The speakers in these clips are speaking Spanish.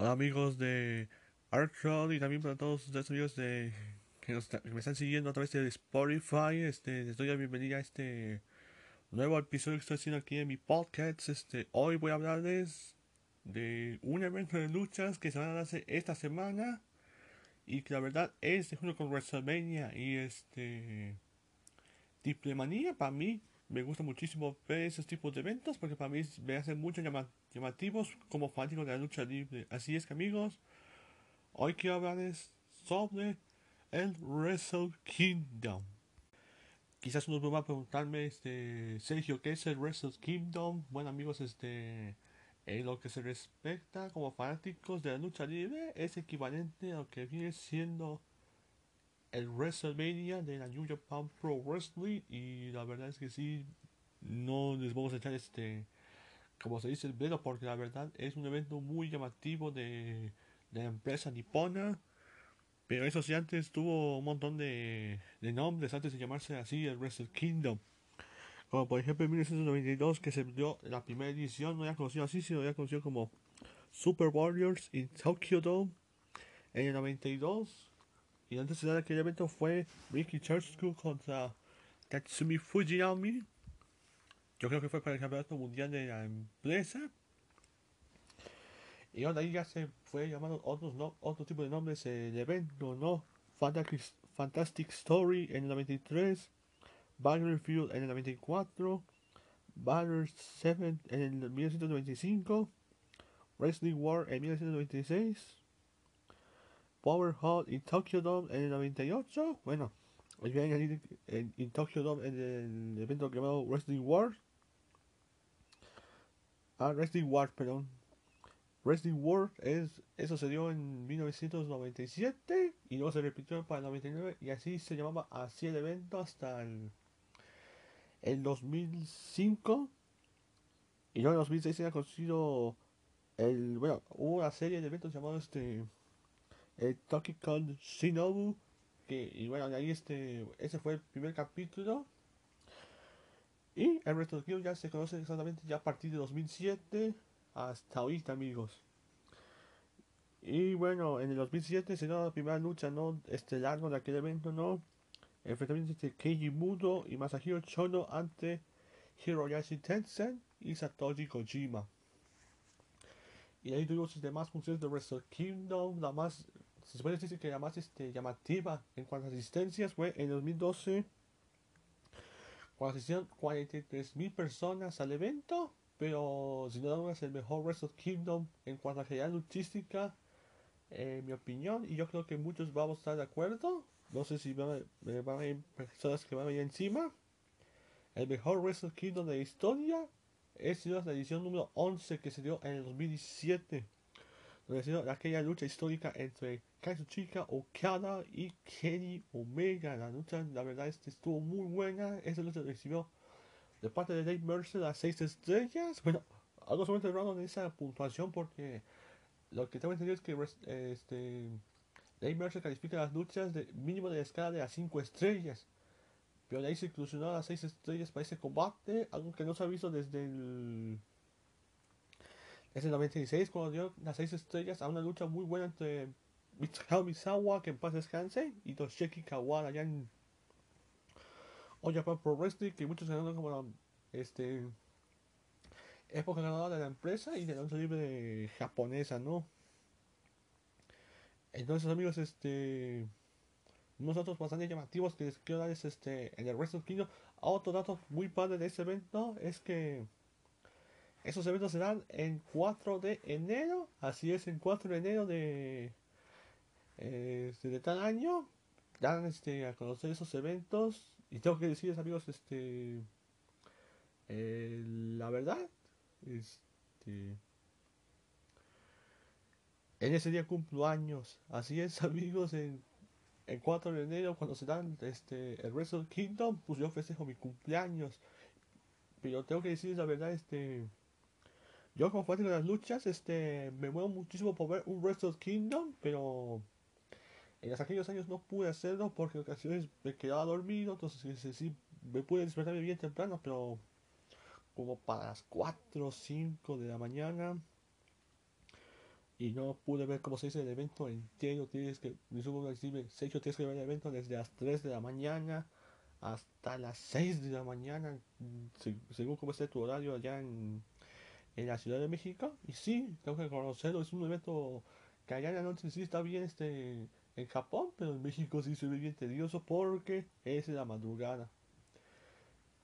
Hola amigos de Artroll y también para todos ustedes amigos de que, nos, que me están siguiendo a través de Spotify. Este, les doy la bienvenida a este nuevo episodio que estoy haciendo aquí en mi podcast. Este, hoy voy a hablarles de un evento de luchas que se van a hacer esta semana y que la verdad es de junto con WrestleMania y este Triplemanía para mí me gusta muchísimo ver esos tipos de eventos porque para mí me hacen mucho llamativos como fanático de la lucha libre. Así es que amigos, hoy quiero hablarles sobre el Wrestle Kingdom. Quizás uno va a preguntarme, este, Sergio, ¿qué es el Wrestle Kingdom? Bueno amigos, este, en lo que se respecta como fanáticos de la lucha libre, es equivalente a lo que viene siendo el WrestleMania de la New Japan Pro Wrestling y la verdad es que sí no les vamos a echar este como se dice el dedo porque la verdad es un evento muy llamativo de, de la empresa nipona. Pero eso sí antes tuvo un montón de, de nombres antes de llamarse así el Wrestle Kingdom. Como por ejemplo en 1992 que se dio la primera edición no ya conocido así sino ya conocido como Super Warriors in Tokyo Dome en el 92 y antes de dar aquel evento fue Ricky Churchill contra Tatsumi Fujiyami. Yo creo que fue para el campeonato mundial de la empresa. Y ahora ahí ya se fue llamando otros no, otro tipo de nombres el evento, ¿no? Fantastic, Fantastic Story en el 93, Battlefield en el 94, Battle 7 en el 1995, Wrestling War en 1996. Power Hall y Tokyo Dome en el 98. Bueno, voy a añadir en, en Tokyo Dome en el evento llamado Wrestling War. Ah, Wrestling War, perdón. Wrestling War es, eso se dio en 1997 y luego se repitió para el 99 y así se llamaba así el evento hasta el, el 2005 y luego en 2006 se ha conocido el, bueno, hubo una serie de eventos llamados este el Toki con Shinobu. Que, y bueno, de ahí este, ese fue el primer capítulo. Y el resto del ya se conoce exactamente ya a partir de 2007 hasta ahorita, amigos. Y bueno, en el 2007 se dio la primera lucha no estelar de aquel evento, ¿no? Enfrentamiento entre Keiji Mudo y Masahiro Chono ante Hiroyashi Tensen y Satoshi Kojima. Y ahí tuvimos las demás funciones de Wrestle Kingdom, la más se puede decir que la más este, llamativa en cuanto a asistencias fue en 2012 cuando asistieron 43.000 personas al evento, pero sin duda es el mejor Wrestle Kingdom en cuanto a calidad luchística, en mi opinión, y yo creo que muchos vamos a estar de acuerdo. No sé si van a, van a haber personas que van a ir encima. El mejor Wrestle Kingdom de la historia es la edición número 11 que se dio en el 2017 donde aquella lucha histórica entre Kazuchika Okada y Kenny Omega. La lucha, la verdad, este estuvo muy buena. Esa lucha recibió de parte de Dave Mercer a 6 estrellas. Bueno, algo sumamente raro en esa puntuación porque lo que tengo entendido es que este, Dave Mercer califica las luchas de mínimo de escala de a 5 estrellas. Pero de ahí se inclusionó a las 6 estrellas para ese combate, algo que no se ha visto desde el es el 96 cuando dio las 6 estrellas a una lucha muy buena entre Mitsuhiro Misawa, que en paz descanse, y Toshiki Kawada allá en All Japan Pro Wrestling, que muchos ganaron como la este, época ganadora de la empresa y de la lucha libre japonesa, ¿no? Entonces amigos, este unos datos bastante llamativos que les quiero dar es este en el Wrestle Kingdom. Otro dato muy padre de este evento es que esos eventos serán en 4 de enero. Así es, en 4 de enero de, eh, de tal año. Dan este, a conocer esos eventos. Y tengo que decirles, amigos, este. Eh, la verdad. Este. En ese día cumplo años. Así es, amigos, en, en 4 de enero, cuando se dan este, el Wrestle Kingdom, pues yo festejo mi cumpleaños. Pero tengo que decirles la verdad, este yo como fanático de las luchas, este, me muevo muchísimo por ver un Wrestle Kingdom, pero en aquellos años no pude hacerlo porque en ocasiones me quedaba dormido, entonces sí, me pude despertarme bien temprano, pero como para las 4 o 5 de la mañana, y no pude ver cómo se dice el evento entero. Tienes que, me supongo que tienes que ver el evento desde las 3 de la mañana hasta las 6 de la mañana, según como esté tu horario allá en, en la Ciudad de México. Y sí, tengo que reconocerlo, es un evento que allá en la noche sí está bien este en Japón, pero en México sí se ve bien tedioso porque es la madrugada.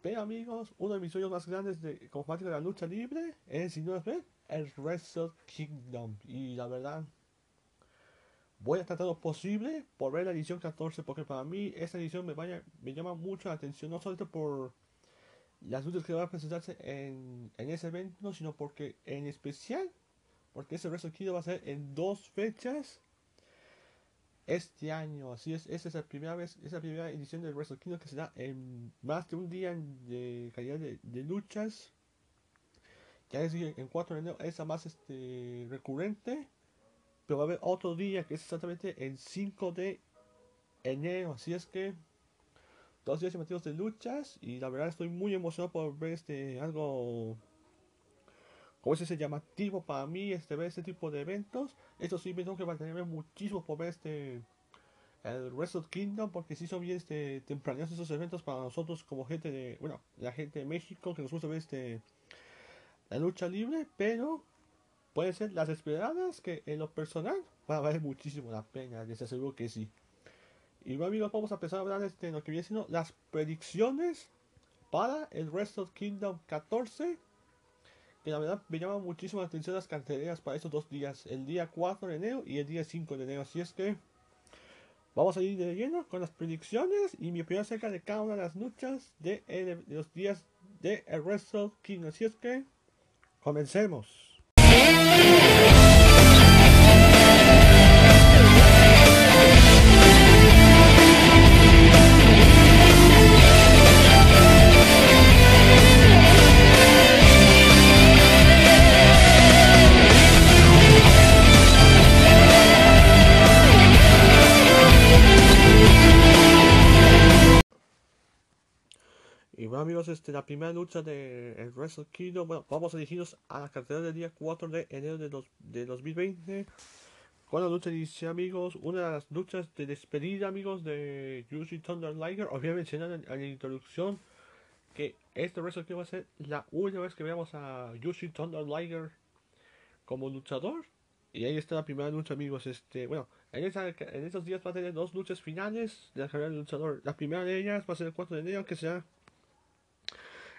Pero amigos, uno de mis sueños más grandes de, como de la lucha libre es, si no es ver, el Wrestle Kingdom. Y la verdad, voy a tratar lo posible por ver la edición 14, porque para mí esta edición me, vaya, me llama mucho la atención, no solo por las luchas que van a presentarse en, en ese evento, sino porque en especial, porque ese Wrestle va a ser en dos fechas este año. Así es, esa es la primera vez, esa primera edición del Wrestle que se da en más de un día de calidad de, luchas. Ya es en 4 de enero es la más este, recurrente. Pero va a haber otro día que es exactamente el 5 de enero. Así es que dos días llamativos de luchas. Y la verdad estoy muy emocionado por ver este algo como es ese llamativo para mí este ver este tipo de eventos. Eso sí me tengo que mantenerme muchísimo por ver este el Wrestle Kingdom porque sí son bien este tempraneros esos eventos para nosotros como gente de bueno la gente de México que nos gusta ver este la lucha libre pero pueden ser las esperadas que en lo personal va a valer muchísimo la pena les aseguro que sí y bueno amigos vamos a empezar a hablar de este, lo que viene siendo las predicciones para el Wrestle Kingdom 14 que la verdad me llama muchísimo la atención las carteleras para esos dos días, el día 4 de enero y el día 5 de enero. Así es que vamos a ir de lleno con las predicciones y mi opinión acerca de cada una de las luchas de, los días de el Wrestle King. Así es que comencemos. Bueno amigos, este, la primera lucha de el Wrestle Kingdom, bueno, vamos a dirigirnos a la cartera del día 4 de enero de, dos, de 2020. Con la lucha dice amigos, una de las luchas de despedida amigos de Yuji Thunder Liger. Os voy a mencionar en, la introducción que este Wrestle Kingdom va a ser la última vez que veamos a Yuji Thunder Liger como luchador. Y ahí está la primera lucha amigos, este, bueno, en, esa, en esos días va a tener dos luchas finales de la carrera del luchador. La primera de ellas va a ser el 4 de enero que será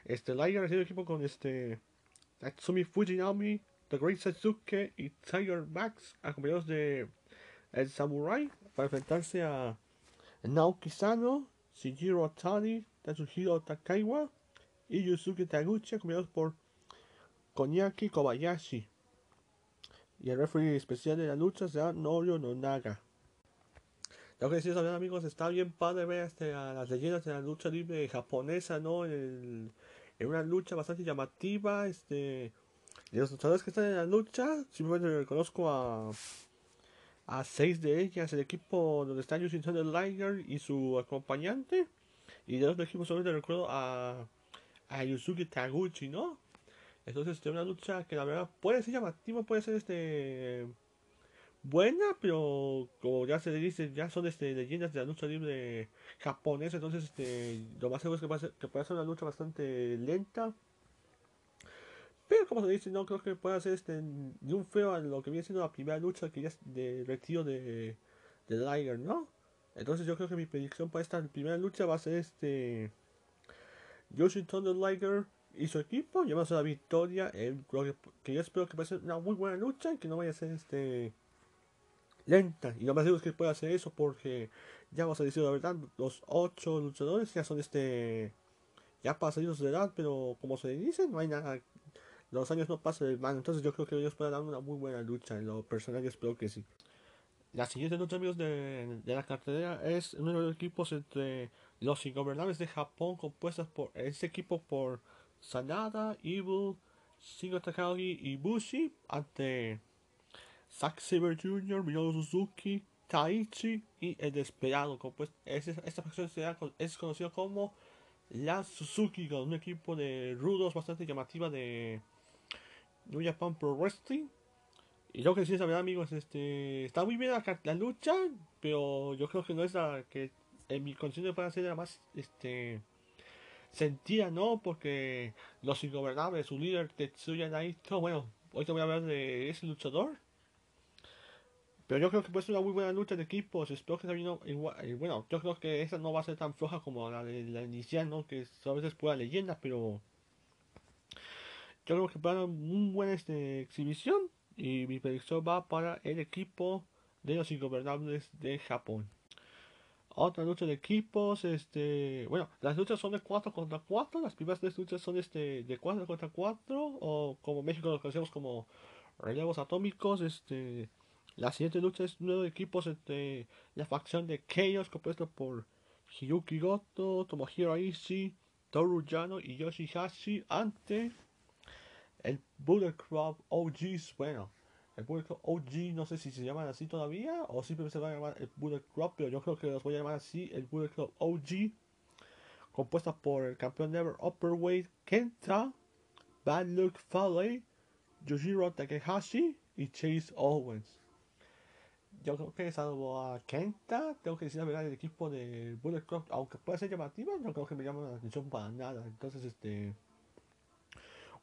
este, Liger ha sido equipo con este Tatsumi Fujinami, The Great Satsuke y Tiger Max, acompañados de El Samurai, para enfrentarse a Naoki Sano, Shijiro Otani, Tatsuhiro Takaiwa y Yusuke Taguchi, acompañados por Konyaki Kobayashi. Y el referee especial de la lucha será Norio Nonaga. Lo que también amigos, está bien padre ver este, a las leyendas de la lucha libre japonesa, ¿no? El, en una lucha bastante llamativa. Este, de los luchadores que están en la lucha, simplemente reconozco a, a seis de ellas, el equipo donde está Yushin Thunder Liger y su acompañante. Y de los equipos solamente recuerdo a, a Yusuke Taguchi, ¿no? Entonces, este, una lucha que la verdad puede ser llamativa, puede ser este buena, pero como ya se dice, ya son este, leyendas de la lucha libre japonesa, entonces este, lo más seguro es que puede, ser, una lucha bastante lenta. Pero como se dice, no creo que pueda ser este, ni un feo a lo que viene siendo la primera lucha que ya es de retiro de, de Liger, ¿no? Entonces yo creo que mi predicción para esta primera lucha va a ser este Yoshi Thunder Liger y su equipo llevándose la victoria, que, que yo espero que vaya a ser una muy buena lucha y que no vaya a ser este lenta. Y lo más seguro es que pueda hacer eso porque ya vamos a decir la verdad, los ocho luchadores ya son este ya pasaditos de edad, pero como se dice, no hay nada. Los años no pasan de mano, entonces yo creo que ellos pueden dar una muy buena lucha. En lo personal, yo espero que sí. La siguiente lucha, amigos, de, la cartelera es uno de los equipos entre los ingobernables de Japón, compuestos por este equipo por Sanada, Evil, Shingo Takagi y Bushi, ante Zack Saber Jr., Minoru Suzuki, Taichi y El Desesperado. Pues, esta facción es conocida como la Suzuki un equipo de rudos bastante llamativa de New Japan Pro Wrestling. Y yo que sí, verdad, amigos, este, está muy bien la, la, lucha, pero yo creo que no es la que en mi conciencia puede ser la más, este, sentía, ¿no? Porque los ingobernables, su líder Tetsuya Naito, bueno, hoy te voy a hablar de ese luchador. Pero yo creo que puede ser una muy buena lucha de equipos. Espero que también igual, eh, bueno, yo creo que esa no va a ser tan floja como la de la inicial, ¿no? Que a veces pura leyenda, pero yo creo que para una buena este, exhibición. Y mi predicción va para el equipo de los ingobernables de Japón. Otra lucha de equipos, este, bueno, las luchas son de 4 contra 4, las primeras tres luchas son este de 4 contra 4 o como México lo conocemos como relevos atómicos, este, la siguiente lucha es nuevo de equipos entre la facción de Chaos compuesto por Hiyuki Goto, Tomohiro Ishii, Toru Yano y Yoshihashi ante el Bullet Club OGs, bueno, el Bullet Club OG, no sé si se llaman así todavía o simplemente se van a llamar el Bullet Club, pero yo creo que los voy a llamar así, el Bullet Club OG, compuesta por el campeón de Ever Upperweight Kenta, Bad Luck Fale, Yoshiro Takehashi y Chase Owens. Yo creo que salvo a Kenta, tengo que decir la verdad, el equipo de Bullet Club, aunque pueda ser llamativo, no creo que me llame la atención para nada. Entonces, este.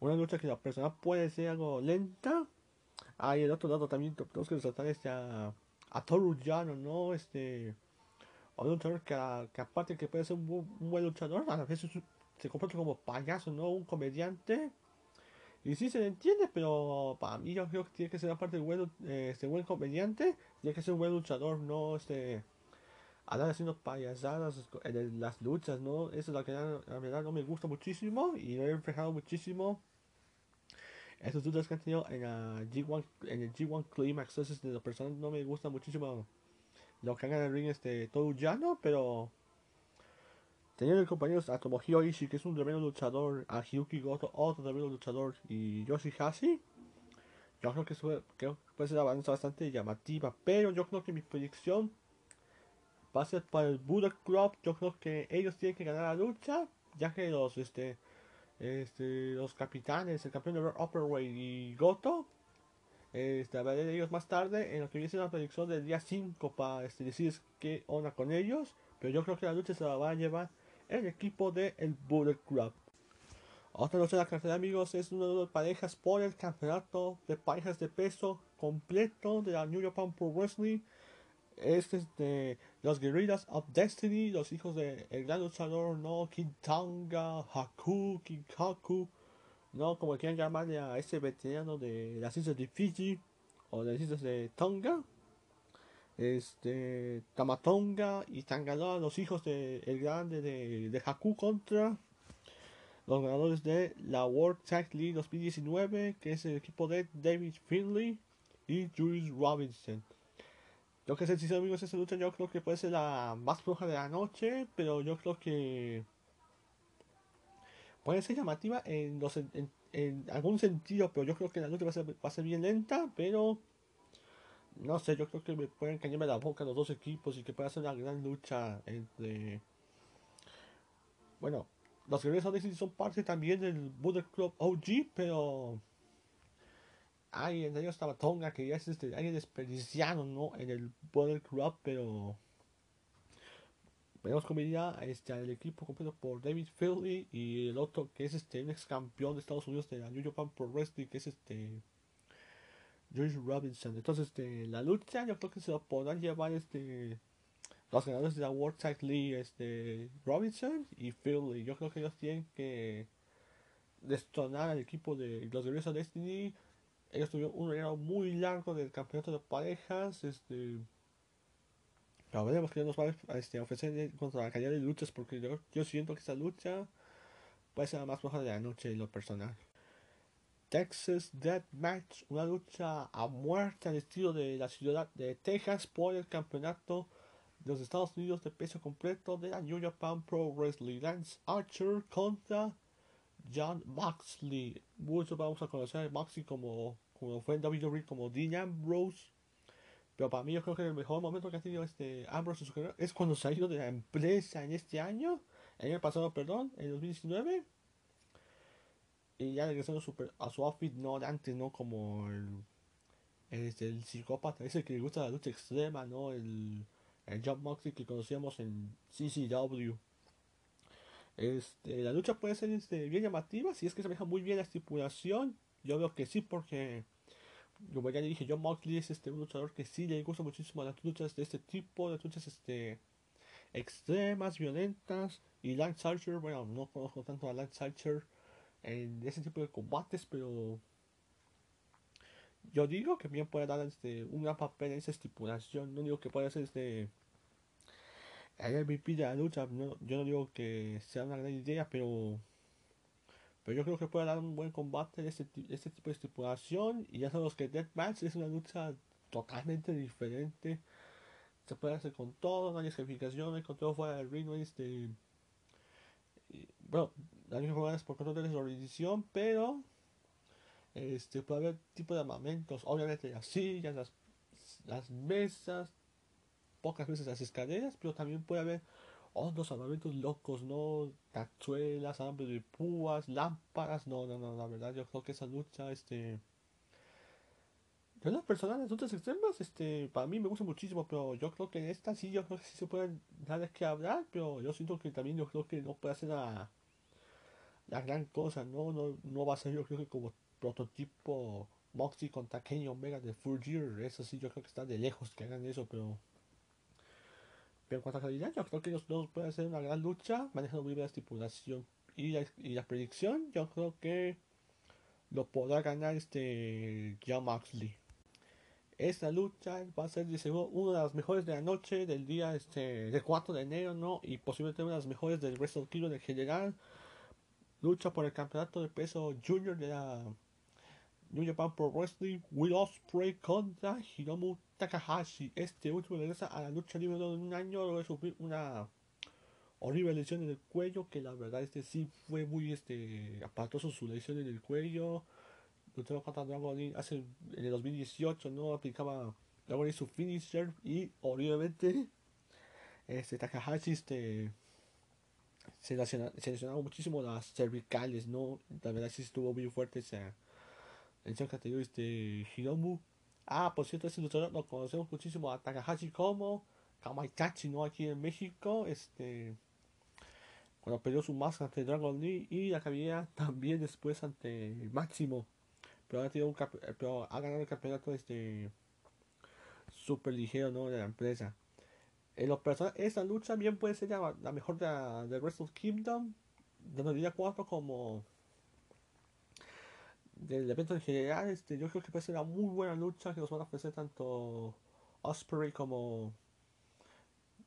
Una lucha que la persona puede ser algo lenta, Ah, y el otro lado también tenemos que resaltar este a, a Toru Yano, ¿no? Este. un luchador que, que, aparte que puede ser un, buen luchador, a veces se comporta como payaso, ¿no? Un comediante. Y sí se le entiende, pero para mí yo creo que tiene que ser aparte de buen, eh, este buen comediante, tiene que ser un buen luchador, no este andar haciendo payasadas en las luchas, ¿no? Eso es lo que la verdad no me gusta muchísimo y lo he reflejado muchísimo estos dudas que han tenido en, G1, en el G1 Climax. Entonces, de las personas no me gusta muchísimo lo que hagan en el ring este, todo llano, pero teniendo compañeros a Tomohiro Ishii, que es un tremendo luchador, a Hyuki Goto, otro tremendo luchador, y Yoshihashi, yo creo que, sube, creo puede ser una avanza bastante llamativa, pero yo creo que mi predicción va a ser para el Buddha Club. Yo creo que ellos tienen que ganar la lucha, ya que los este este, los capitanes, el campeón de Upperweight y Goto. Este, hablaré de ellos más tarde en lo que viene la predicción del día 5 para este, decir qué onda con ellos. Pero yo creo que la lucha se la va a llevar el equipo de el Bullet Club. Otra lucha de la cartera, amigos, es una de las parejas por el campeonato de parejas de peso completo de la New Japan Pro Wrestling. Este es de los guerrillas of Destiny, los hijos del el gran luchador, no, Kintanga, Haku, Kinkaku, no, como quieran llamarle a ese veterano de las islas de Fiji o de las islas de Tonga, este, Tamatonga y Tangaloa, los hijos del el grande de, de Haku contra los ganadores de la World Tag League 2019, que es el equipo de David Finley y Julius Robinson. Yo que sé, si amigos, esa lucha yo creo que puede ser la más floja de la noche, pero yo creo que puede ser llamativa en, en, algún sentido, pero yo creo que la lucha va a, ser, bien lenta, pero no sé, yo creo que me pueden cañarme la boca los dos equipos y que pueda ser una gran lucha entre... Bueno, los guerreros son parte también del Bullet Club OG, pero hay en ellos estaba Tonga que ya es este, alguien desperdiciado ¿no? en el Border Club, pero vemos como ya este, el equipo completo por David Philly y el otro que es este un ex campeón de Estados Unidos de la New Japan Pro Wrestling que es este George Robinson. Entonces este, la lucha yo creo que se lo podrán llevar este los ganadores de la World Tag League, este Robinson y Philly. Yo creo que ellos tienen que destronar al equipo de los de Destiny ellos tuvieron un reinado muy largo del campeonato de parejas. Este, veremos que nos va a este, ofrecer contra la de luchas porque yo, siento que esta lucha puede ser la más baja de la noche en lo personal. Texas Death Match, una lucha a muerte al estilo de la ciudad de Texas por el campeonato de los Estados Unidos de peso completo de la New Japan Pro Wrestling. Lance Archer contra John Moxley. Muchos vamos a conocer a Moxley como como fue en WWE como Dean Ambrose. Pero para mí yo creo que el mejor momento que ha tenido este Ambrose en su carrera es cuando ido de la empresa en este año, el año pasado, perdón, en 2019. Y ya regresando a su, a su outfit, no antes, no como el, este, el psicópata ese que le gusta la lucha extrema, ¿no? El, el John Moxley que conocíamos en CCW. Este, la lucha puede ser este, bien llamativa si es que se maneja muy bien la estipulación. Yo veo que sí, porque como ya le dije, John Moxley es este, un luchador que sí le gusta muchísimo las luchas de este tipo, las luchas este, extremas, violentas. Y Lance Archer, bueno, no conozco tanto a Lance Archer en ese tipo de combates, pero yo digo que bien puede dar este, un gran papel en esa estipulación. No digo que pueda ser este el MVP de la lucha. No, yo no digo que sea una gran idea, pero pero yo creo que puede dar un buen combate este, este tipo de estipulación. Y ya sabemos que Deathmatch es una lucha totalmente diferente. Se puede hacer con todo, no hay con todo fuera del ring, no este. bueno, la única forma es por control de la pero este puede haber tipo de armamentos, obviamente las sillas, las, las mesas, pocas veces las escaleras, pero también puede haber otros armamentos locos, ¿no? Tachuelas, alambre de púas, lámparas, no, no, no, la verdad yo creo que esa lucha, este... Yo las personas las luchas extremas, este, para mí me gusta muchísimo, pero yo creo que en esta sí, yo creo que sí se pueden dar de qué hablar, pero yo siento que también yo creo que no puede ser la, la gran cosa, ¿no? No, no va a ser yo creo que como prototipo Moxie contra Kenny Omega de Full Gear, eso sí yo creo que está de lejos que hagan eso, pero... Pero en cuanto a calidad, yo creo que ellos dos pueden hacer una gran lucha, manejando muy bien la estipulación y la, y la predicción. Yo creo que lo podrá ganar este John Moxley. Esta lucha va a ser de seguro una de las mejores de la noche del día este del 4 de enero, ¿no? Y posiblemente una de las mejores del Wrestle Kingdom en general. Lucha por el campeonato de peso junior de la New Japan Pro Wrestling. Will Ospreay contra Hiromu Takahashi. Este último regresa a la lucha libre de un año luego de sufrir una horrible lesión en el cuello. Que la verdad, este sí fue muy este aparatoso su lesión en el cuello. Luchó contra Dragon Lee hace en el 2018, no aplicaba Dragon Lee su finisher. Y horriblemente, este Takahashi este, se, lesionaba muchísimo las cervicales, ¿no? La verdad, sí estuvo muy fuerte esa lesión que ha tenido este Hiromu. Ah, por cierto, ese luchador lo conocemos muchísimo a Takahashi como Kamaitachi, ¿no? Aquí en México, este. Cuando perdió su máscara ante Dragon Lee y la cabía también después ante Máximo. Pero ha, tenido un pero ha ganado el campeonato este super ligero, ¿no? De la empresa. En lo personal, esta lucha bien puede ser la, mejor de, de Wrestle Kingdom. Tanto día 4 como del evento en general, este, yo creo que puede ser una muy buena lucha que nos van a ofrecer tanto Osprey como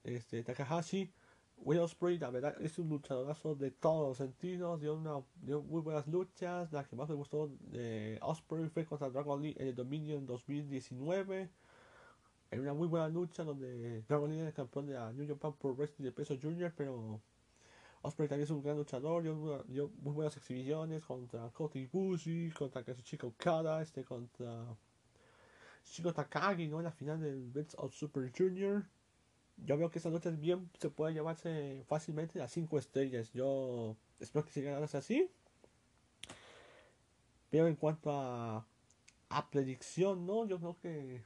este, Takahashi. Will Osprey, la verdad, es un luchadorazo de todos los sentidos, dio, una, dio muy buenas luchas. La que más me gustó de Osprey fue contra Dragon Lee en el Dominion 2019. En una muy buena lucha donde Dragon Lee era el campeón de la New Japan Pro Wrestling de peso junior, pero Osprey también es un gran luchador, dio, muy buenas exhibiciones contra Kota Ibushi, contra Kazuchika Okada, este contra Shingo Takagi, ¿no? En la final del Best of Super Junior. Yo veo que esa lucha bien se puede llevarse fácilmente a 5 estrellas. Yo espero que sigan así. Pero en cuanto a, a predicción, ¿no? Yo creo que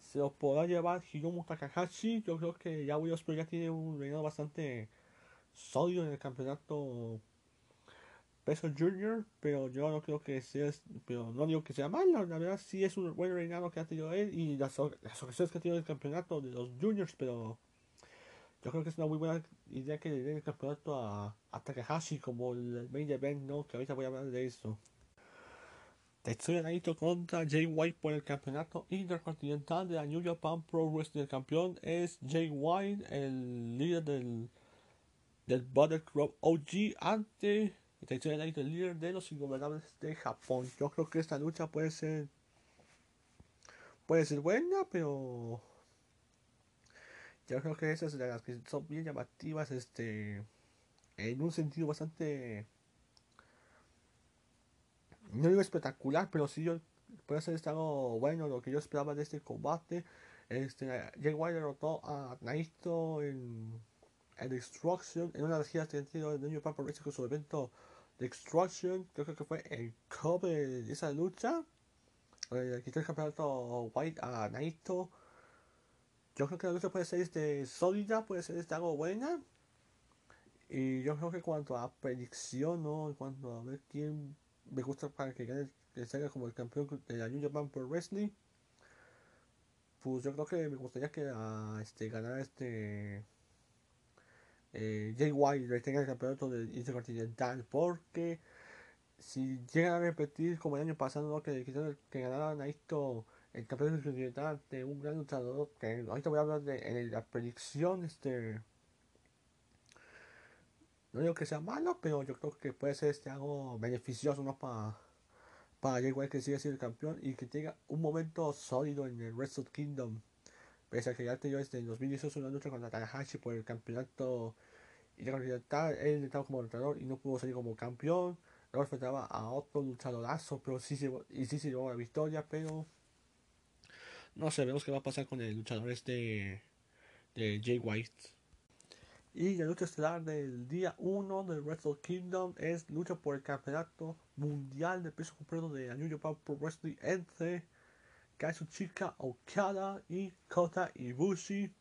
se lo podrá llevar Hiromu Takahashi. Yo creo que ya Will Ospreay ya tiene un reinado bastante sólido en el campeonato peso junior, pero yo no creo que sea, pero no digo que sea malo, la verdad sí es un buen reinado que ha tenido él y las, ocasiones que ha tenido el campeonato de los juniors, pero yo creo que es una muy buena idea que le den el campeonato a, a Takahashi como el main event, ¿no? Que ahorita voy a hablar de eso. Tetsuya Naito contra Jay White por el campeonato intercontinental de la New Japan Pro Wrestling. El campeón es Jay White, el líder del del Butter Club OG ante el líder de los ingobernables de Japón. Yo creo que esta lucha puede ser puede ser buena, pero yo creo que esas de las que son bien llamativas, este, en un sentido bastante, no digo espectacular, pero sí yo puede ser algo bueno lo que yo esperaba de este combate. Este, Jay White derrotó a Naito en en Destruction, en una giras que han tenido el New Japan con su evento Destruction, creo que fue el cover de esa lucha. eh, quitó el campeonato White a Naito. Yo creo que la lucha puede ser este, sólida, puede ser este, algo buena. Y yo creo que cuanto a predicción, ¿no? En cuanto a ver quién me gusta para que gane, que salga como el campeón de la New Japan Pro Wrestling, pues yo creo que me gustaría que a, este, ganara este eh, Jay White tenga el campeonato del Intercontinental porque si llegan a repetir como el año pasado ¿no? que, que, ganaran Naito el campeonato intercontinental de un gran luchador que ahorita voy a hablar de la predicción este no digo que sea malo pero yo creo que puede ser este algo beneficioso no para para Jay White que siga siendo el campeón y que tenga un momento sólido en el Wrestle Kingdom pese a que ya este en 2018 una lucha contra Tanahashi por el campeonato intercontinental él estaba como luchador y no pudo salir como campeón luego enfrentaba a otro luchadorazo pero sí se, y sí se llevó la victoria pero no sé, vemos qué va a pasar con el luchador este de Jay White. Y la lucha estelar del día 1 del Wrestle Kingdom es lucha por el campeonato mundial de peso completo de New Japan Pro Wrestling entre Kazuchika Okada y Kota Ibushi.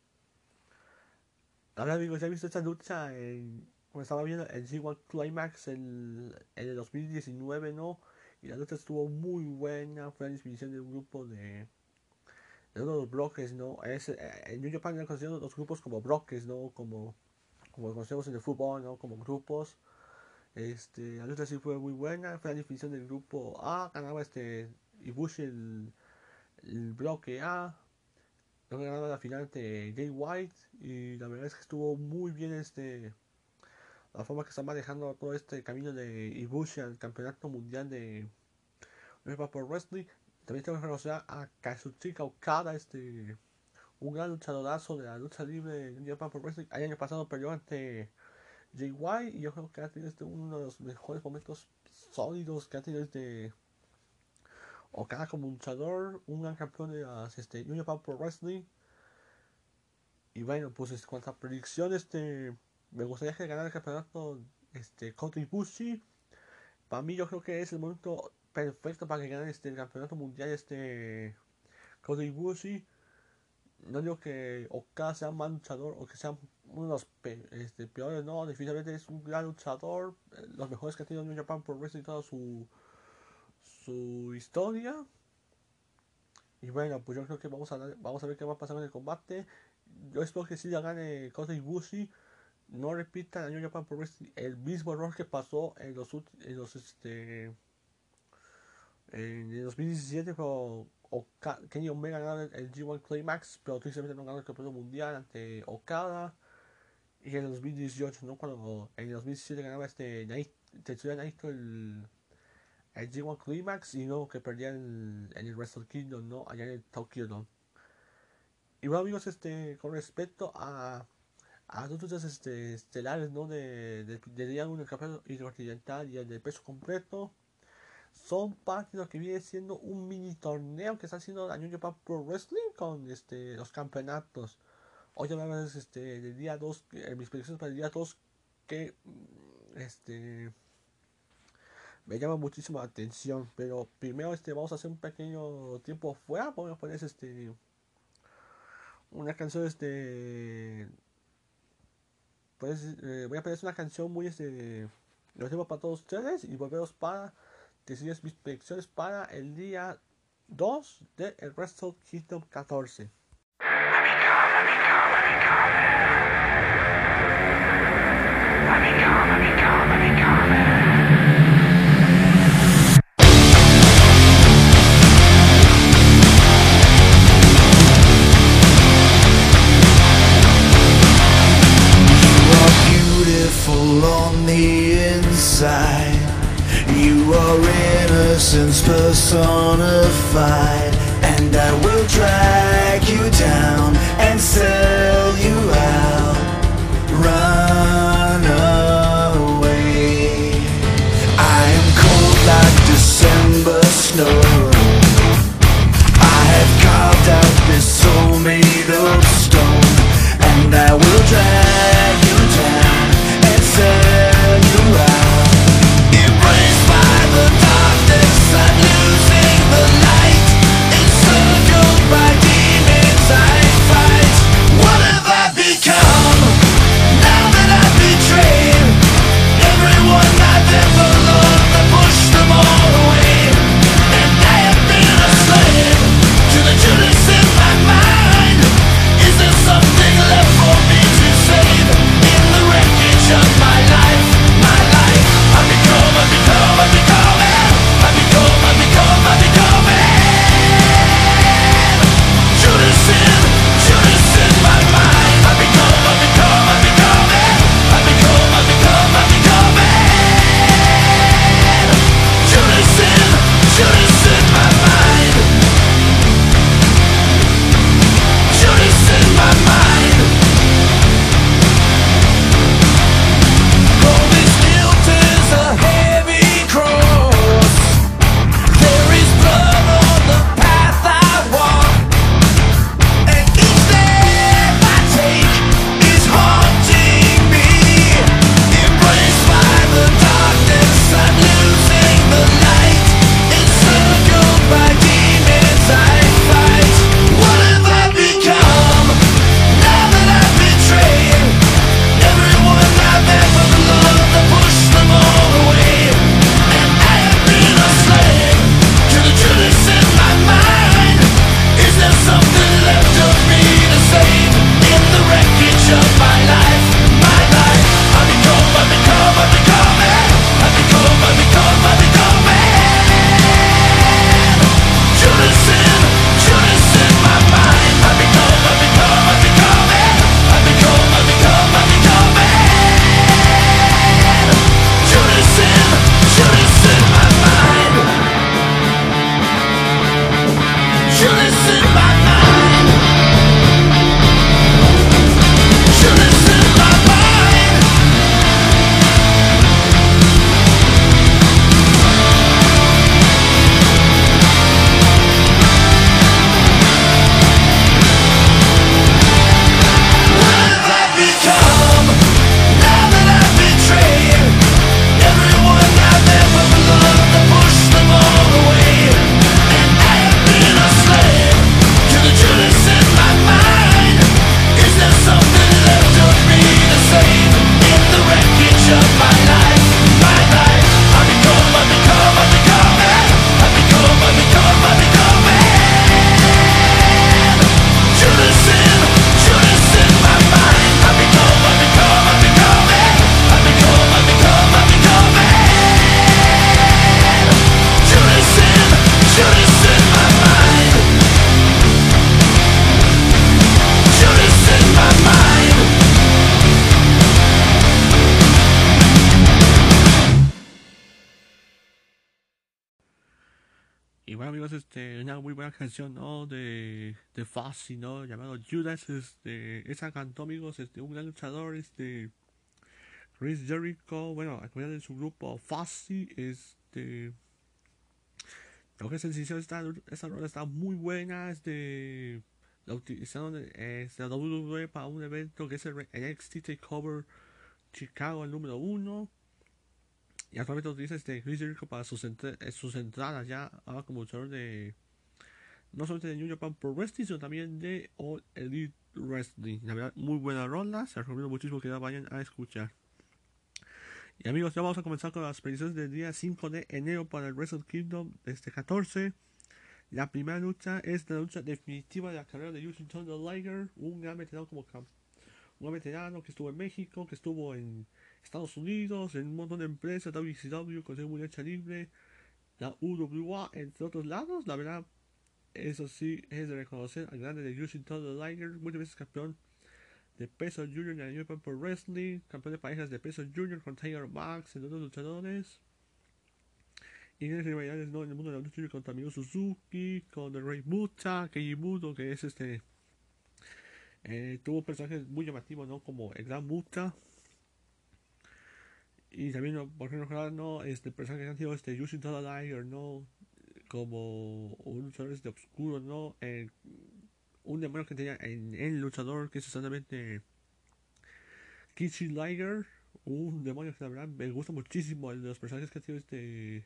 Ahora amigos, ya he visto esta lucha en, como estaba viendo el G1 Climax en, en el 2019, ¿no? Y la lucha estuvo muy buena, fue la definición de un grupo de de uno de los bloques, ¿no? Es, eh, en New Japan considerado los grupos como bloques, ¿no? Como, como conocemos en el fútbol, ¿no? Como grupos. Este, la lucha sí fue muy buena, fue la definición del grupo A, ganaba este Ibushi el, el bloque A, luego ganaba la final de Jay White y la verdad es que estuvo muy bien este la forma que está manejando todo este camino de Ibushi al campeonato mundial de Nueva Pro Wrestling también tengo que reconocer a Kazuchika Okada, este, un gran luchadorazo de la lucha libre de Japan Pro Wrestling. El año pasado perdió ante Jay White y yo creo que ha tenido este, uno de los mejores momentos sólidos que ha tenido este Okada como luchador, un gran campeón de este, New Japan Pro Wrestling. Y bueno, pues en cuanto a predicciones, este, me gustaría que ganara el campeonato este, Kota Ibushi. Para mí yo creo que es el momento perfecto para que gane este el campeonato mundial este Kota Ibushi no digo que Okada sea un mal luchador o que sea uno de los este, peores no definitivamente es un gran luchador eh, los mejores que ha tenido New Japan por Wrestling toda su su historia y bueno pues yo creo que vamos a vamos a ver qué va a pasar en el combate yo espero que si la gane Kota Ibushi no repitan a New Japan Pro Wrestling el mismo error que pasó en los en los este en el 2017 fue Kenny Omega ganó el, G1 Climax, pero tristemente no ganó el campeonato mundial ante Okada. Y en el 2018, ¿no? Cuando en el 2017 ganaba este Tetsuya Naito el, el G1 Climax y luego que perdía en, en el Wrestle Kingdom, ¿no? Allá en el Tokyo Dome. Y bueno amigos, este, con respecto a, a luchas este, estelares, ¿no? De, de, de día 1 el campeonato intercontinental y el de peso completo son parte de lo que viene siendo un mini torneo que está haciendo la New Japan Pro Wrestling con este, los campeonatos. Hoy hablamos este, del día 2, en mis predicciones para el día 2, que mm, este, me llama muchísimo la atención. Pero primero este, vamos a hacer un pequeño tiempo fuera. Vamos a poner este, una canción este, pues, eh, voy a poner una canción muy este, lo tengo para todos ustedes y volveros para decides mis predicciones para el día 2 de el Wrestle Kingdom 14. Canción, ¿no? De, de Fuzzy, ¿no? Llamado Judas, este, esa cantó, amigos, este, un gran luchador, este, Chris Jericho, bueno, acompañado de su grupo Fuzzy, este, lo que es sencillo, esta, esta está muy buena, este, la utilizaron este, la WWE para un evento que es el NXT Takeover Chicago, el número uno, y actualmente utiliza este Chris Jericho para sus, eh, sus entradas ya ahora como luchador de no solamente de New Japan Pro Wrestling sino también de All Elite Wrestling. La verdad muy buena ronda se recomiendo muchísimo que la vayan a escuchar. Y amigos ya vamos a comenzar con las predicciones del día 5 de enero para el Wrestle Kingdom este 14 la primera lucha es la lucha definitiva de la carrera de Yushin Thunder Liger un gran veterano como un veterano que estuvo en México que estuvo en Estados Unidos, en un montón de empresas, WCW, Consejo Mundial Libre, la UWA, entre otros lados. La verdad, eso sí es de reconocer al grande de Yushin Thunder Liger, muchas veces campeón de peso junior en la New Japan Pro Wrestling, campeón de parejas de peso junior con Tiger Max, entre otros luchadores. Y en rivalidades ¿no? en el mundo de la lucha contra Amigo Suzuki, con The Rey Muta, Keiji Muto, que es este. Eh, tuvo personajes muy llamativos, ¿no? Como el Gran Muta, y también, por ejemplo, no, este personaje que han sido este Yushin Liger, ¿no? Como un luchador este oscuro, ¿no? un demonio que tenía en el luchador, que es exactamente Kichi Liger, un demonio que la me gusta muchísimo de los personajes que ha sido este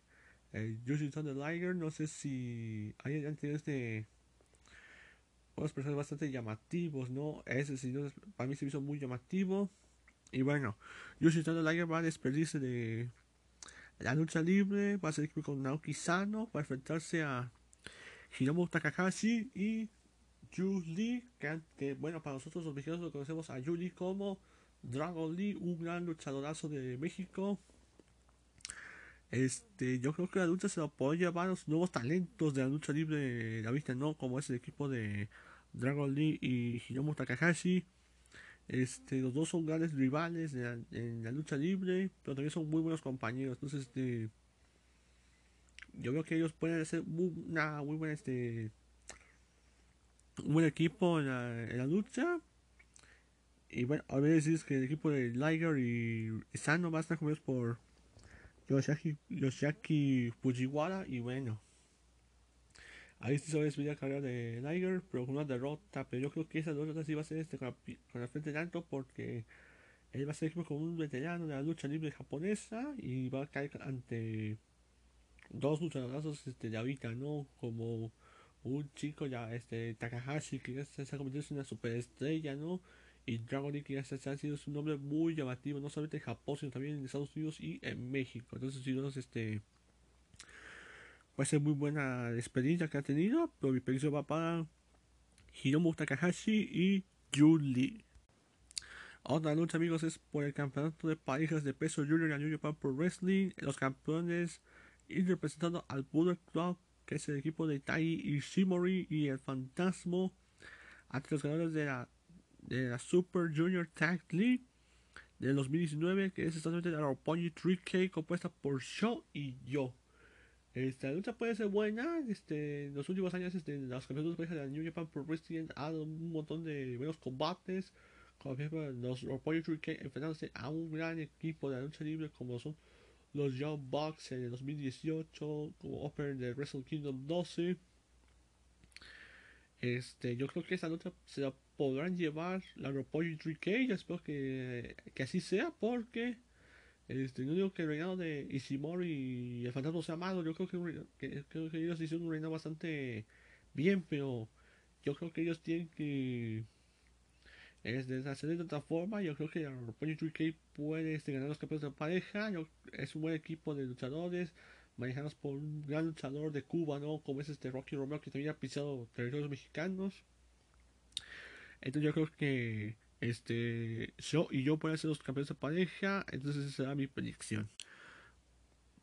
Yushin Liger. No sé si hay han tenido este unos personajes bastante llamativos, ¿no? Ese sí, para mí se hizo muy llamativo. Y bueno, Yoshi Liger va a despedirse de la lucha libre, va a ser con Naoki Sano para enfrentarse a Hiromu Takahashi y Yu que, bueno, para nosotros los mexicanos lo conocemos a Yuli como Dragon Lee, un gran luchadorazo de México. Este, yo creo que la lucha se lo puede llevar los nuevos talentos de la lucha libre, la vista, ¿no? Como es el equipo de Dragon Lee y Hiromu Takahashi. Este, los dos son grandes rivales en la, lucha libre, pero también son muy buenos compañeros. Entonces, este, yo creo que ellos pueden hacer una muy buena, este, un buen equipo en la, lucha. Y bueno, a veces que el equipo de Liger y Sano va a estar comidos por Yoshiaki, Yoshiaki Fujiwara. Y bueno, Ahí sí se va a despedir la carrera de Liger, pero con una derrota. Pero yo creo que esa derrota sí va a ser este con la, frente de alto porque él va a ser como un veterano de la lucha libre japonesa y va a caer ante dos luchadores este, de ahorita, ¿no? Como un chico ya, este, Takahashi, que ya se ha convertido en una superestrella, ¿no? Y Dragon Lee, que ya se ha sido un nombre muy llamativo, no solamente en Japón, sino también en Estados Unidos y en México. Entonces, si no, este Va a ser muy buena experiencia que ha tenido, pero mi predicción va para Hiromu Takahashi y Yuli. Otra lucha, amigos, es por el campeonato de parejas de peso junior en New Japan Pro Wrestling. Los campeones y representando al Bullet Club, que es el equipo de Tai Ishimori y el Fantasma, ante los ganadores de la, de la Super Junior Tag League del 2019, que es exactamente la Roppongi 3K compuesta por Sho y Yo. Esta lucha puede ser buena. Este, en los últimos años, este, los campeonatos de de New Japan Pro Wrestling han dado un montón de buenos combates. Como por ejemplo, los Royal enfrentándose a un gran equipo de la lucha libre como son los Young Bucks en el 2018, como Open de Wrestle Kingdom 12. Este, yo creo que esa lucha se la podrán llevar la Royal 3K. Yo espero que, que así sea porque este, no digo que el reinado de Ishimori y el fantasma sea malo, yo creo que, ellos hicieron un reinado bastante bien, pero yo creo que ellos tienen que este, hacer de otra forma. Yo creo que Pony 3K puede este, ganar los campeones de pareja. es un buen equipo de luchadores manejados por un gran luchador de Cuba, ¿no? Como es este Rocky Romero que también ha pisado territorios mexicanos. Entonces yo creo que este, yo y yo pueden ser los campeones de pareja, entonces esa será mi predicción.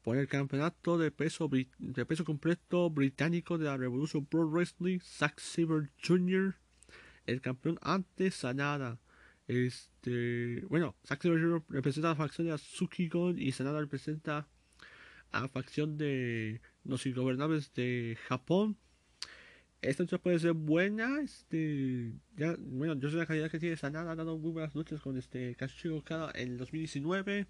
Por el campeonato de peso, de peso completo británico de la Revolution Pro Wrestling, Zack Saber Jr., el campeón ante Sanada. Este, bueno, Zack Saber Jr. representa a la facción de Azuki Gon y Sanada representa a la facción de los ingobernables de Japón. Esta lucha puede ser buena, este, ya, bueno, yo sé la calidad que tiene Sanada, ha dado muy buenas luchas con este Kazuchika Okada en el 2019.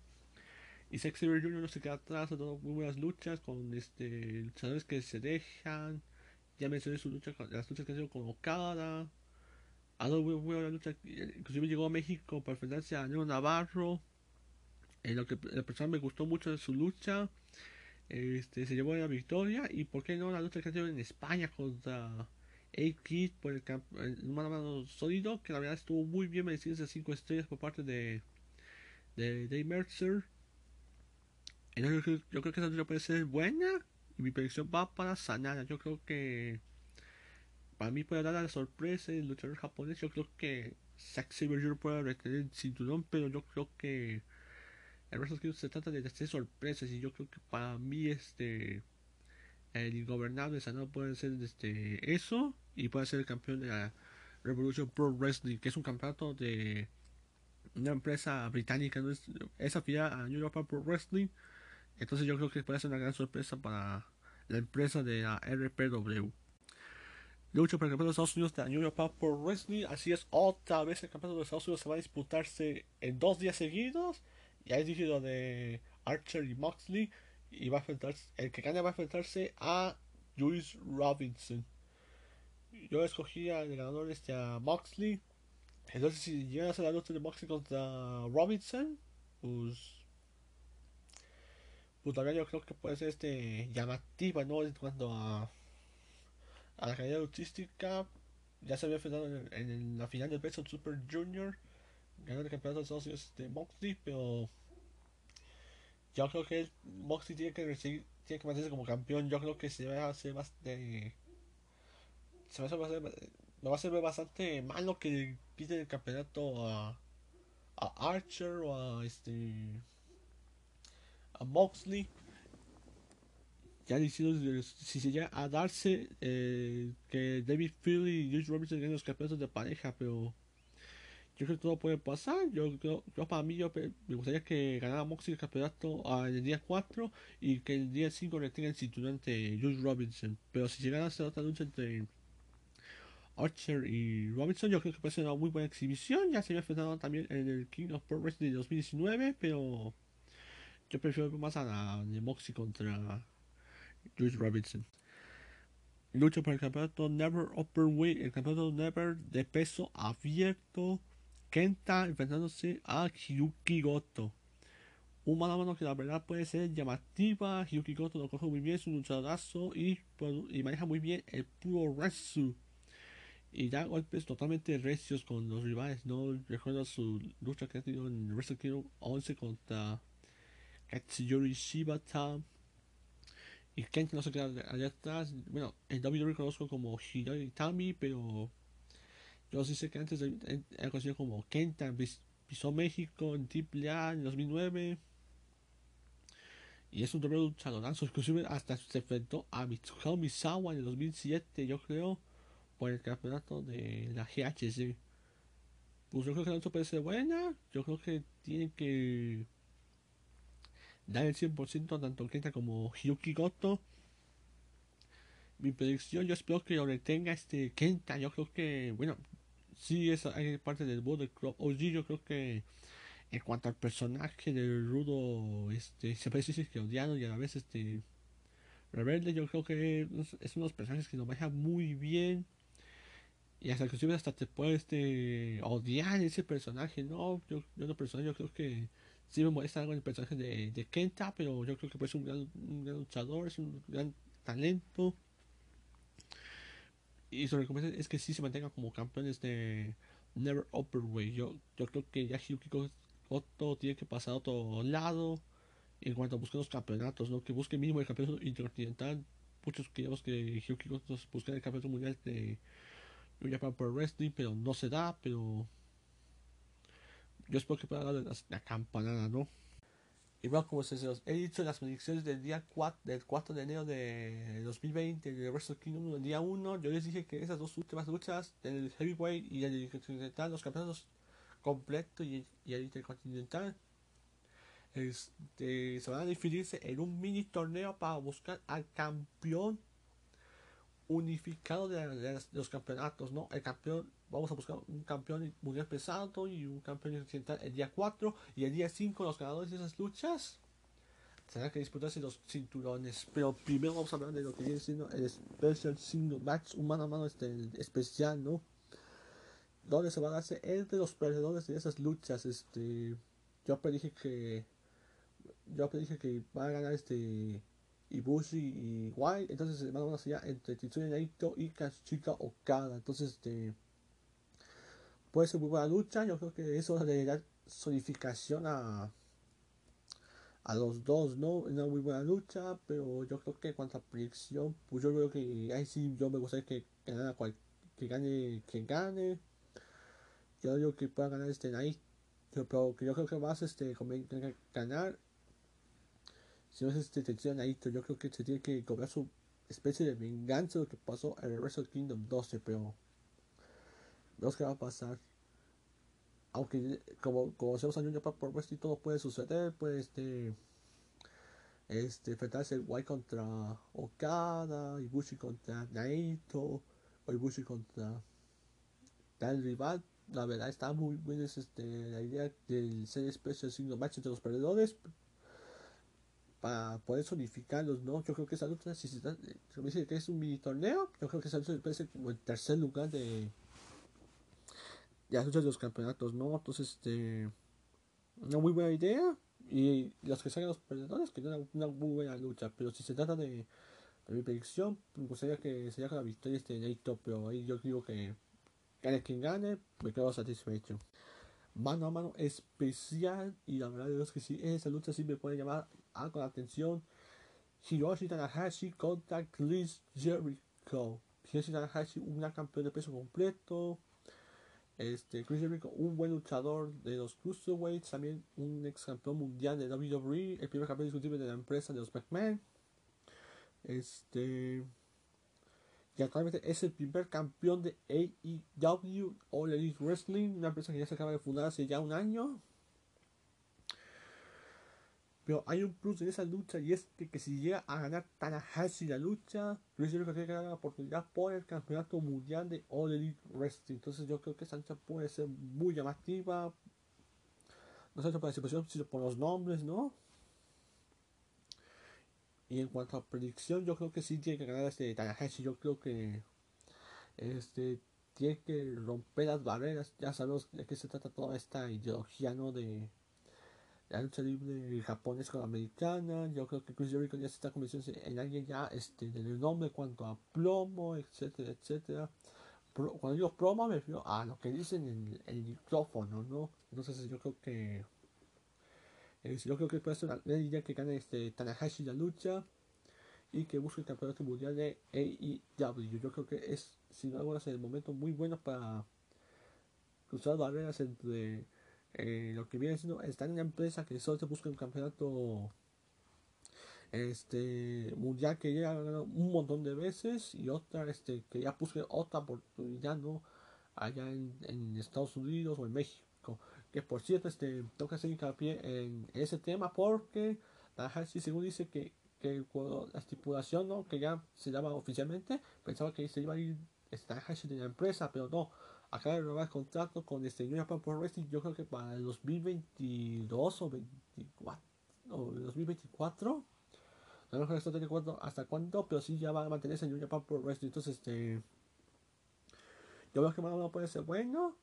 Y Sex Jr. no se queda atrás, ha dado muy buenas luchas con este luchadores que se dejan. Ya mencioné su lucha, las luchas que ha hecho con Okada. Ha dado muy buena lucha, inclusive llegó a México para enfrentarse a Nero Navarro. En lo que la persona me gustó mucho de su lucha. Este, se llevó la victoria y por qué no la lucha que ha en España contra A-Kid por el, mano a mano sólido que la verdad estuvo muy bien merecido esas 5 estrellas por parte de de Dave Mercer yo, creo, que esa lucha puede ser buena y mi predicción va para Sanada. Yo creo que para mí puede dar la sorpresa el luchador japonés. Yo creo que Zack Saber puede retener el cinturón pero yo creo que el Wrestle Kingdom se trata de hacer sorpresas y yo creo que para mí este el ingobernable Sanada puede ser este eso y puede ser el campeón de la Revolution Pro Wrestling que es un campeonato de una empresa británica no es, es afiliada a New Japan Pro Wrestling. Entonces yo creo que puede ser una gran sorpresa para la empresa de la RPW lucha por el campeonato de Estados Unidos de la New Japan Pro Wrestling. Así es otra vez el campeonato de Estados Unidos se va a disputarse en dos días seguidos ya he dicho de Archer y Moxley. Y va a enfrentarse, el que gane va a enfrentarse a Julius Robinson. Yo escogí al ganador este a Moxley. Entonces si llegan a hacer la lucha de Moxley contra Robinson, pues pues también yo creo que puede ser este llamativa, ¿no? En cuanto a a la calidad luchística. Ya se había enfrentado en, en, la final del Best Super Junior ganó el campeonato de Unidos de Moxley, pero yo creo que Moxley tiene que recibir, tiene que mantenerse como campeón. Yo creo que se va a hacer de. Se va a hacer, va a hacer bastante malo que pide el campeonato a, a Archer o a este a Moxley. Ya diciendo si se llega a darse eh, que David Philly y George Robinson ganen los campeonatos de pareja, pero yo creo que todo puede pasar. Yo, yo, para mí, yo me gustaría que ganara Moxley el campeonato en el día 4 y que el día 5 le tenga el cinturón ante Robinson. Pero si llegara a ser otra lucha entre Archer y Robinson, yo creo que puede ser una muy buena exhibición. Ya se había enfrentado también en el King of Pro Wrestling de 2019, pero yo prefiero más a la de Moxley contra Jules Robinson. Lucha por el campeonato Never Weight, el campeonato Never de peso abierto Kenta enfrentándose a Hyuki Goto. Un mano a mano que la verdad puede ser llamativa. Hyuki Goto lo coge muy bien, es un luchadazo y, maneja muy bien el puro Resu. Y da golpes totalmente recios con los rivales. No recuerdo su lucha que ha tenido en Wrestle Kingdom 11 contra Katsuyori Shibata. Y Kenta no se queda allá atrás. Bueno, en WWE conozco como Hiroi Tami, pero yo sí sé que antes era conocido como Kenta, pisó México en AAA en 2009. Y es un doble luchadorazo. Inclusive hasta se enfrentó a Mitsuhiro Misawa en el 2007, yo creo, por el campeonato de la GHC. Pues yo creo que la lucha puede ser buena. Yo creo que tiene que dar el 100% tanto Kenta como Hyuki Goto. Mi predicción, yo espero que lo retenga este Kenta. Yo creo que, bueno, sí es hay parte del Bullet Club. OG yo creo que en cuanto al personaje del rudo este se decir que odiado y a la vez este rebelde yo creo que es uno de los personajes que lo maneja muy bien. Y hasta inclusive hasta te puede este odiar ese personaje no yo yo personal yo creo que sí me molesta algo el personaje de, de Kenta pero yo creo que puede ser un gran, un gran luchador es un gran talento y su recomendación es que sí se mantenga como campeones de Never Way Yo, yo creo que ya Hyuki Goto tiene que pasar a otro lado en cuanto a buscar los campeonatos, ¿no? Que busque mínimo el campeonato intercontinental. Muchos queríamos que Hyuki Goto el campeonato mundial de New Japan Pro Wrestling, pero no se da, pero yo espero que pueda dar la campanada, ¿no? Y bueno, como se los he dicho, las predicciones del día 4, del 4 de enero de 2020 de Wrestle Kingdom, el día 1, yo les dije que esas dos últimas luchas, el Heavyweight y el Intercontinental, los campeonatos completos y, el Intercontinental, este, se van a dividirse en un mini torneo para buscar al campeón unificado de, los campeonatos, ¿no? El campeón, vamos a buscar un campeón mundial pesado y un campeón occidental el día 4 y el día 5 los ganadores de esas luchas tendrán que disputarse los cinturones. Pero primero vamos a hablar de lo que viene siendo el Special Single Match, un mano a mano este, especial, ¿no? Donde se va a darse entre los perdedores de esas luchas, este... Yo predije que... Yo predije que va a ganar este... Ibushi y White, entonces se van a hacer entre Tetsuya Naito y Kazuchika Okada, entonces este puede ser muy buena lucha, yo creo que eso le da solidificación a a los dos, ¿no? Una muy buena lucha, pero yo creo que en cuanto a predicción, pues yo creo que ahí sí yo me gustaría que, que, cual, que gane quien gane. Yo digo que pueda ganar este Night, pero que yo creo que más este que ganar si no es este Tetsuya Naito, yo creo que se tiene que cobrar su especie de venganza de lo que pasó en el Wrestle Kingdom 12, pero no sé qué va a pasar. Aunque como conocemos a New por West y todo puede suceder, puede este este enfrentarse White contra Okada, Ibushi contra Naito, o Ibushi contra tal rival. La verdad está muy buena este, la idea del ser especial signo match entre los perdedores para poder solidificarlos, ¿no? Yo creo que esa lucha, si se, dice que es un mini torneo, yo creo que esa lucha ser como el tercer lugar de, luchas de los campeonatos, ¿no? Entonces, este, una muy buena idea. Y los que salgan los perdedores, que una, una muy buena lucha. Pero si se trata de, mi predicción, me gustaría que con la victoria este Naito, pero ahí yo digo que gane quien gane, me quedo satisfecho. Mano a mano especial, y la verdad es que sí, esa lucha sí me puede llamar algo la atención. Hiroshi Tanahashi contra Chris Jericho. Hiroshi Tanahashi, un gran campeón de peso completo este, Chris Jericho, un buen luchador de los Cruiserweights, también un ex campeón mundial de WWE, el primer campeón discutible de la empresa de los McMahon. Este, y actualmente es el primer campeón de AEW, All Elite Wrestling, una empresa que ya se acaba de fundar hace ya un año. Pero hay un plus en esa lucha y es que, si llega a ganar Tanahashi la lucha, Chris Jericho tiene que ganar la oportunidad por el campeonato mundial de All Elite Wrestling. Entonces yo creo que esa puede ser muy llamativa. No solo por la situación, sino por los nombres, ¿no? Y en cuanto a predicción, yo creo que sí tiene que ganar este Tanahashi. Yo creo que este tiene que romper las barreras. Ya sabemos de qué se trata toda esta ideología, ¿no? De la lucha libre japonesa con americana. Yo creo que Chris Jericho ya se está convirtiendo en alguien ya este, del nombre cuanto a plomo, etcétera, etcétera. cuando digo plomo me refiero a lo que dicen en el micrófono, ¿no? Entonces yo creo que yo creo que puede ser una idea que gane este Tanahashi la lucha y que busque el campeonato mundial de AEW. Yo creo que es, sin algo, es el momento muy bueno para cruzar barreras entre eh, lo que viene siendo estar en una empresa que solo se busca un campeonato este mundial que ya ha ganado un montón de veces y otra este que ya busque otra oportunidad no allá en, Estados Unidos o en México. Que por cierto este tengo que hacer hincapié en ese tema porque la según dice que que la estipulación ¿no? que ya se llama oficialmente pensaba que se iba a ir esta de la empresa pero no acaba de renovar contrato con este New Japan Pro Wrestling, yo creo que para el 2022 o 24 o 2024 no tiene cuánto, hasta cuándo, pero sí ya va a mantenerse en New Japan Pro. Entonces, este. Yo veo que no puede ser bueno.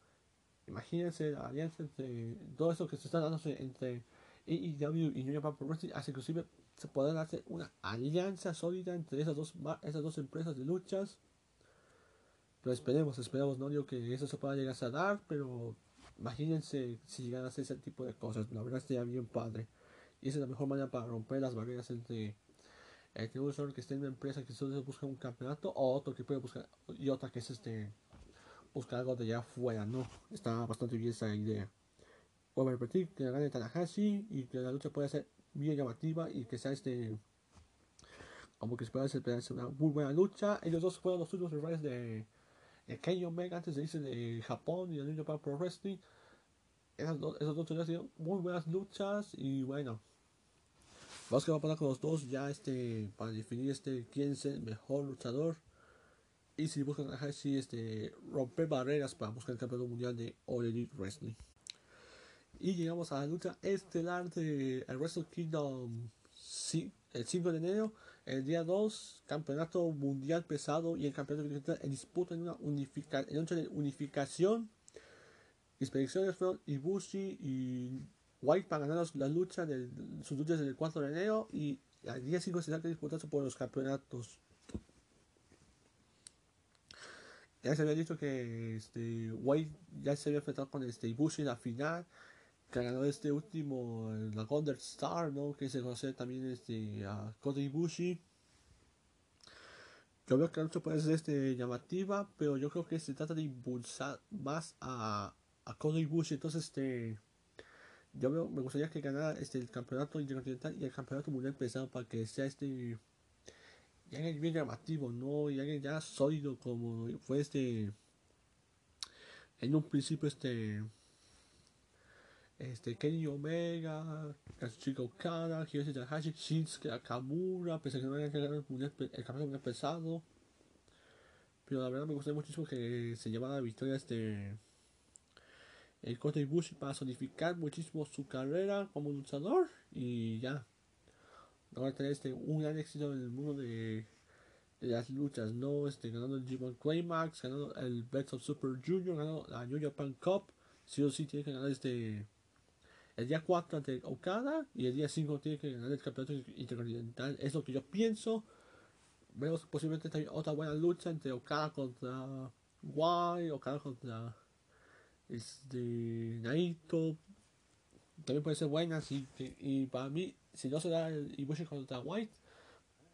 Imagínense la alianza entre todo eso que se está dándose entre AEW y New Japan Pro Wrestling. Hace inclusive se puede hacer una alianza sólida entre esas dos, esas dos empresas de luchas. Pero esperemos, esperemos, no digo que eso se pueda llegar a dar, pero imagínense si llegan a hacer ese tipo de cosas, la verdad estaría bien padre. Y esa es la mejor manera para romper las barreras entre que un que esté en una empresa que solo busca un campeonato o otro que puede buscar y otra que es este buscar algo de allá afuera, ¿no? Está bastante bien esa idea. Vuelvo a repetir que gane Tanahashi y que la lucha pueda ser bien llamativa y que sea este como que pueda hacer una muy buena lucha. Ellos dos fueron los últimos rivales de Kenny Omega antes de irse de Japón y de New Japan Pro Wrestling. esas dos, esos dos han sido muy buenas luchas y bueno. Vamos que va a pasar con los dos ya este para definir este quién es el mejor luchador. Y si buscan si este romper barreras para buscar el campeonato mundial de All Elite Wrestling. Y llegamos a la lucha estelar de Wrestle Kingdom el 5 de enero, el día 2, campeonato mundial pesado y el campeonato en disputa en una unifica, en de unificación. Inspecciones fueron Ibushi y White para ganar las luchas de sus luchas del 4 de enero y el día 5 se que disputarse por los campeonatos. Ya se había dicho que este, White ya se había enfrentado con este Ibushi en la final ganó este último, la Golden Star, ¿no? Que se conoce también este, a Kota Ibushi. Yo veo que la lucha puede ser este, llamativa, pero yo creo que se trata de impulsar más a, a Kota Ibushi. Entonces, este, yo me gustaría que ganara este, el campeonato intercontinental y el campeonato mundial pesado para que sea este, ya bien llamativo, ¿no? Ya ya sólido como fue este, en un principio este este, Kenny Omega, Kazuchika Okada, Hiroshi Tanahashi, Shinsuke Nakamura, pese a que no hayan ganado el, el campeonato muy pesado. Pero la verdad me gustaría muchísimo que se llevara la victoria este el Kota Ibushi para solidificar muchísimo su carrera como luchador y ya ahora tener este un gran éxito en el mundo de, de las luchas, ¿no? Este, ganando el G1 Climax, ganando el Best of Super Junior, ganando la New Japan Cup, sí o sí tiene que ganar este el día 4 ante Okada y el día 5 tiene que ganar el campeonato intercontinental. Es lo que yo pienso. Vemos posiblemente también otra buena lucha entre Okada contra White, Okada contra este, Naito. También puede ser buena. y para mí, si no se da el Ibushi contra White,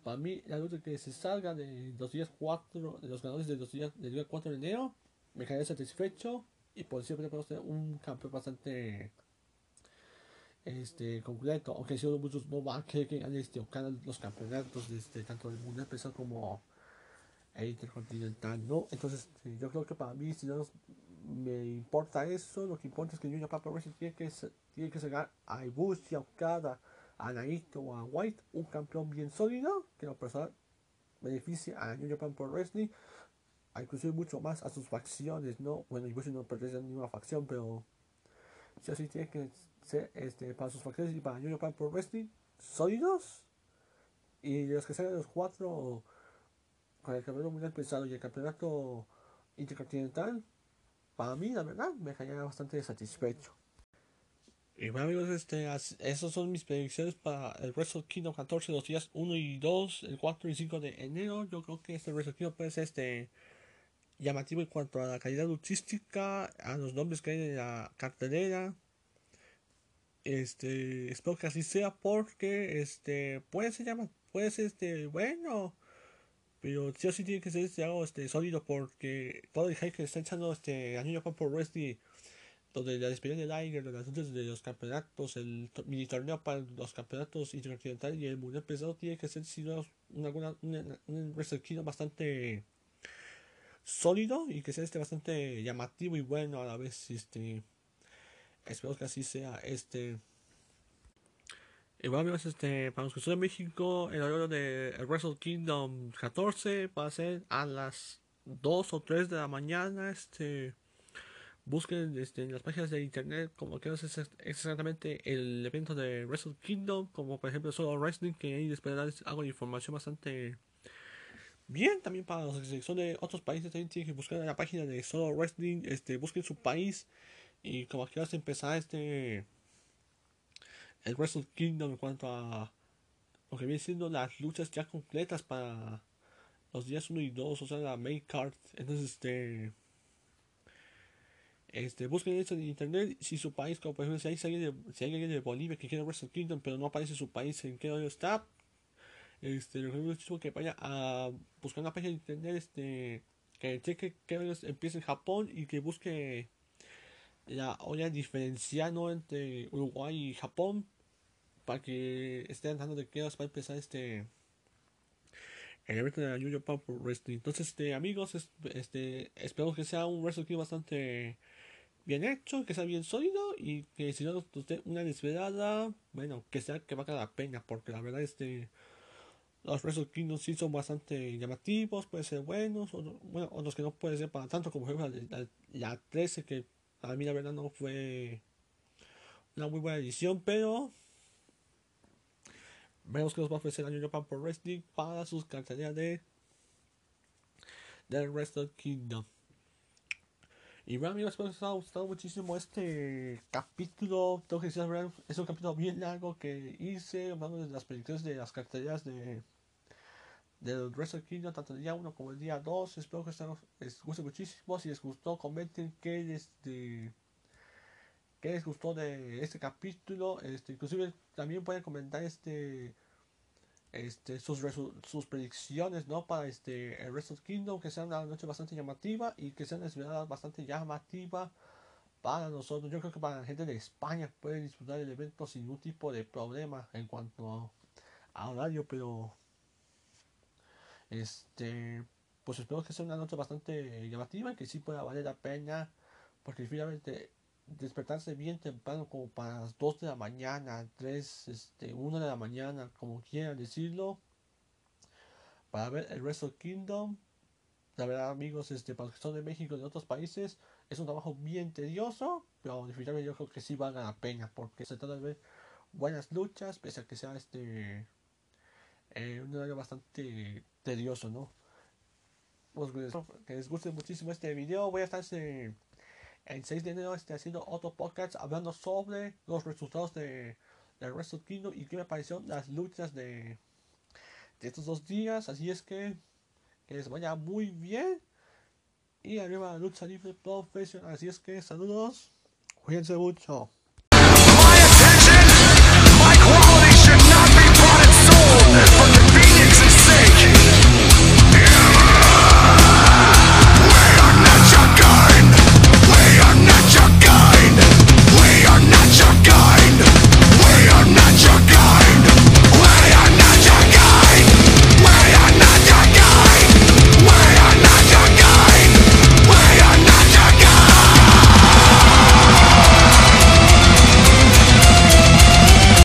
para mí la lucha que se salga de los días 4, de los ganadores de los días del día 4 de enero, me quedaría satisfecho y por siempre podemos tener un campeón bastante este completo, aunque sido muchos no van que ganar este, los campeonatos de este, tanto del mundial pesado como el intercontinental, ¿no? Entonces, yo creo que para mí, si no me importa eso, lo que importa es que New Japan Pro Wrestling tiene que, tiene que sacar a Ibushi, a Okada, a Naito o a White, un campeón bien sólido, que lo personal beneficia a New Japan Pro Wrestling, inclusive mucho más a sus facciones, ¿no? Bueno, Ibushi no pertenece a ninguna facción, pero si así tiene que este, para sus facciones y para New Japan Pro Wrestling sólidos. Y los que salen los cuatro con el campeonato mundial pesado y el campeonato intercontinental, para mí, la verdad, me dejaría bastante satisfecho. Y bueno amigos, este, esas son mis predicciones para el Wrestle Kingdom 14, los días 1 y 2, el 4 y 5 de enero. Yo creo que este Wrestle Kingdom puede ser este llamativo en cuanto a la calidad luchística, a los nombres que hay en la cartelera, este, espero que así sea porque este puede ser puede este bueno, pero sí o sí tiene que ser este algo este sólido porque todo el hype que está echando este a New Japan Pro Wrestling donde la despedida de Liger, los asuntos de los campeonatos, el mini torneo para los campeonatos intercontinentales y el mundial pesado tiene que ser si no una, una, un Wrestle bastante sólido y que sea este bastante llamativo y bueno a la vez este Espero que así sea. Este. Igual amigos, este, para los que son de México, el horario de Wrestle Kingdom 14 va a ser a las 2 o 3 de la mañana. Este, busquen este, en las páginas de internet como que es exactamente el evento de Wrestle Kingdom, como por ejemplo Solo Wrestling, que ahí les darles algo de información bastante bien. También para los que son de otros países, también tienen que buscar en la página de Solo Wrestling, este, busquen su país y como que vas a empezar este. El Wrestle Kingdom en cuanto a. Lo que viene siendo las luchas ya completas para los días 1 y 2, o sea, la main card. Entonces, este. Este, busquen eso en internet. Si su país, como por ejemplo, si hay alguien de, si hay alguien de Bolivia que quiere Wrestle Kingdom, pero no aparece su país en qué horario está, este, lo que es que vaya a buscar una página de internet, este, que cheque que empieza en Japón y que busque la olla diferenciando entre Uruguay y Japón para que estén dando de quedas para empezar este el evento de la New Japan Wrestling. Entonces, este, amigos, este, espero que sea un wrestling bastante bien hecho, que sea bien sólido y que si no usted una inesperada, bueno, que sea que valga la pena, porque la verdad este los Wrestle Kingdom sí son bastante llamativos, pueden ser buenos, o, bueno, otros que no pueden ser para tanto, como ejemplo la, la, 13, que a mí la verdad no fue una muy buena edición, pero vemos que nos va a ofrecer el New Japan Pro Wrestling para sus carteras de del Wrestle Kingdom. Y bueno amigos, espero que les haya gustado muchísimo este capítulo. Tengo que decir, es un capítulo bien largo que hice, hablando de las predicciones de las carteras de del Wrestle Kingdom, tanto el día 1 como el día 2. Espero que les guste muchísimo. Si les gustó, comenten qué les, qué les gustó de este capítulo. Este, inclusive también pueden comentar este este, sus, sus predicciones ¿no? para este, el Wrestle Kingdom, que sea una noche bastante llamativa y que sea una ciudad bastante llamativa para nosotros. Yo creo que para la gente de España puede disfrutar el evento sin ningún tipo de problema en cuanto a, horario, pero este pues espero que sea una noche bastante llamativa y que sí pueda valer la pena porque finalmente despertarse bien temprano, como para las 2 de la mañana, 3, este, 1 de la mañana, como quieran decirlo, para ver el Wrestle Kingdom. La verdad, amigos, este, para los que son de México y de otros países, es un trabajo bien tedioso, pero definitivamente yo creo que sí valga la pena, porque se trata de ver buenas luchas, pese a que sea este eh, un horario bastante tedioso, ¿no? Pues, que les guste muchísimo este video, voy a estar este, el 6 de enero estoy haciendo otro podcast hablando sobre los resultados de, de Wrestle Kingdom y qué me parecieron las luchas de, de estos dos días. Así es que que les vaya muy bien. Y arriba la lucha libre profesional. Así es que saludos. Cuídense mucho.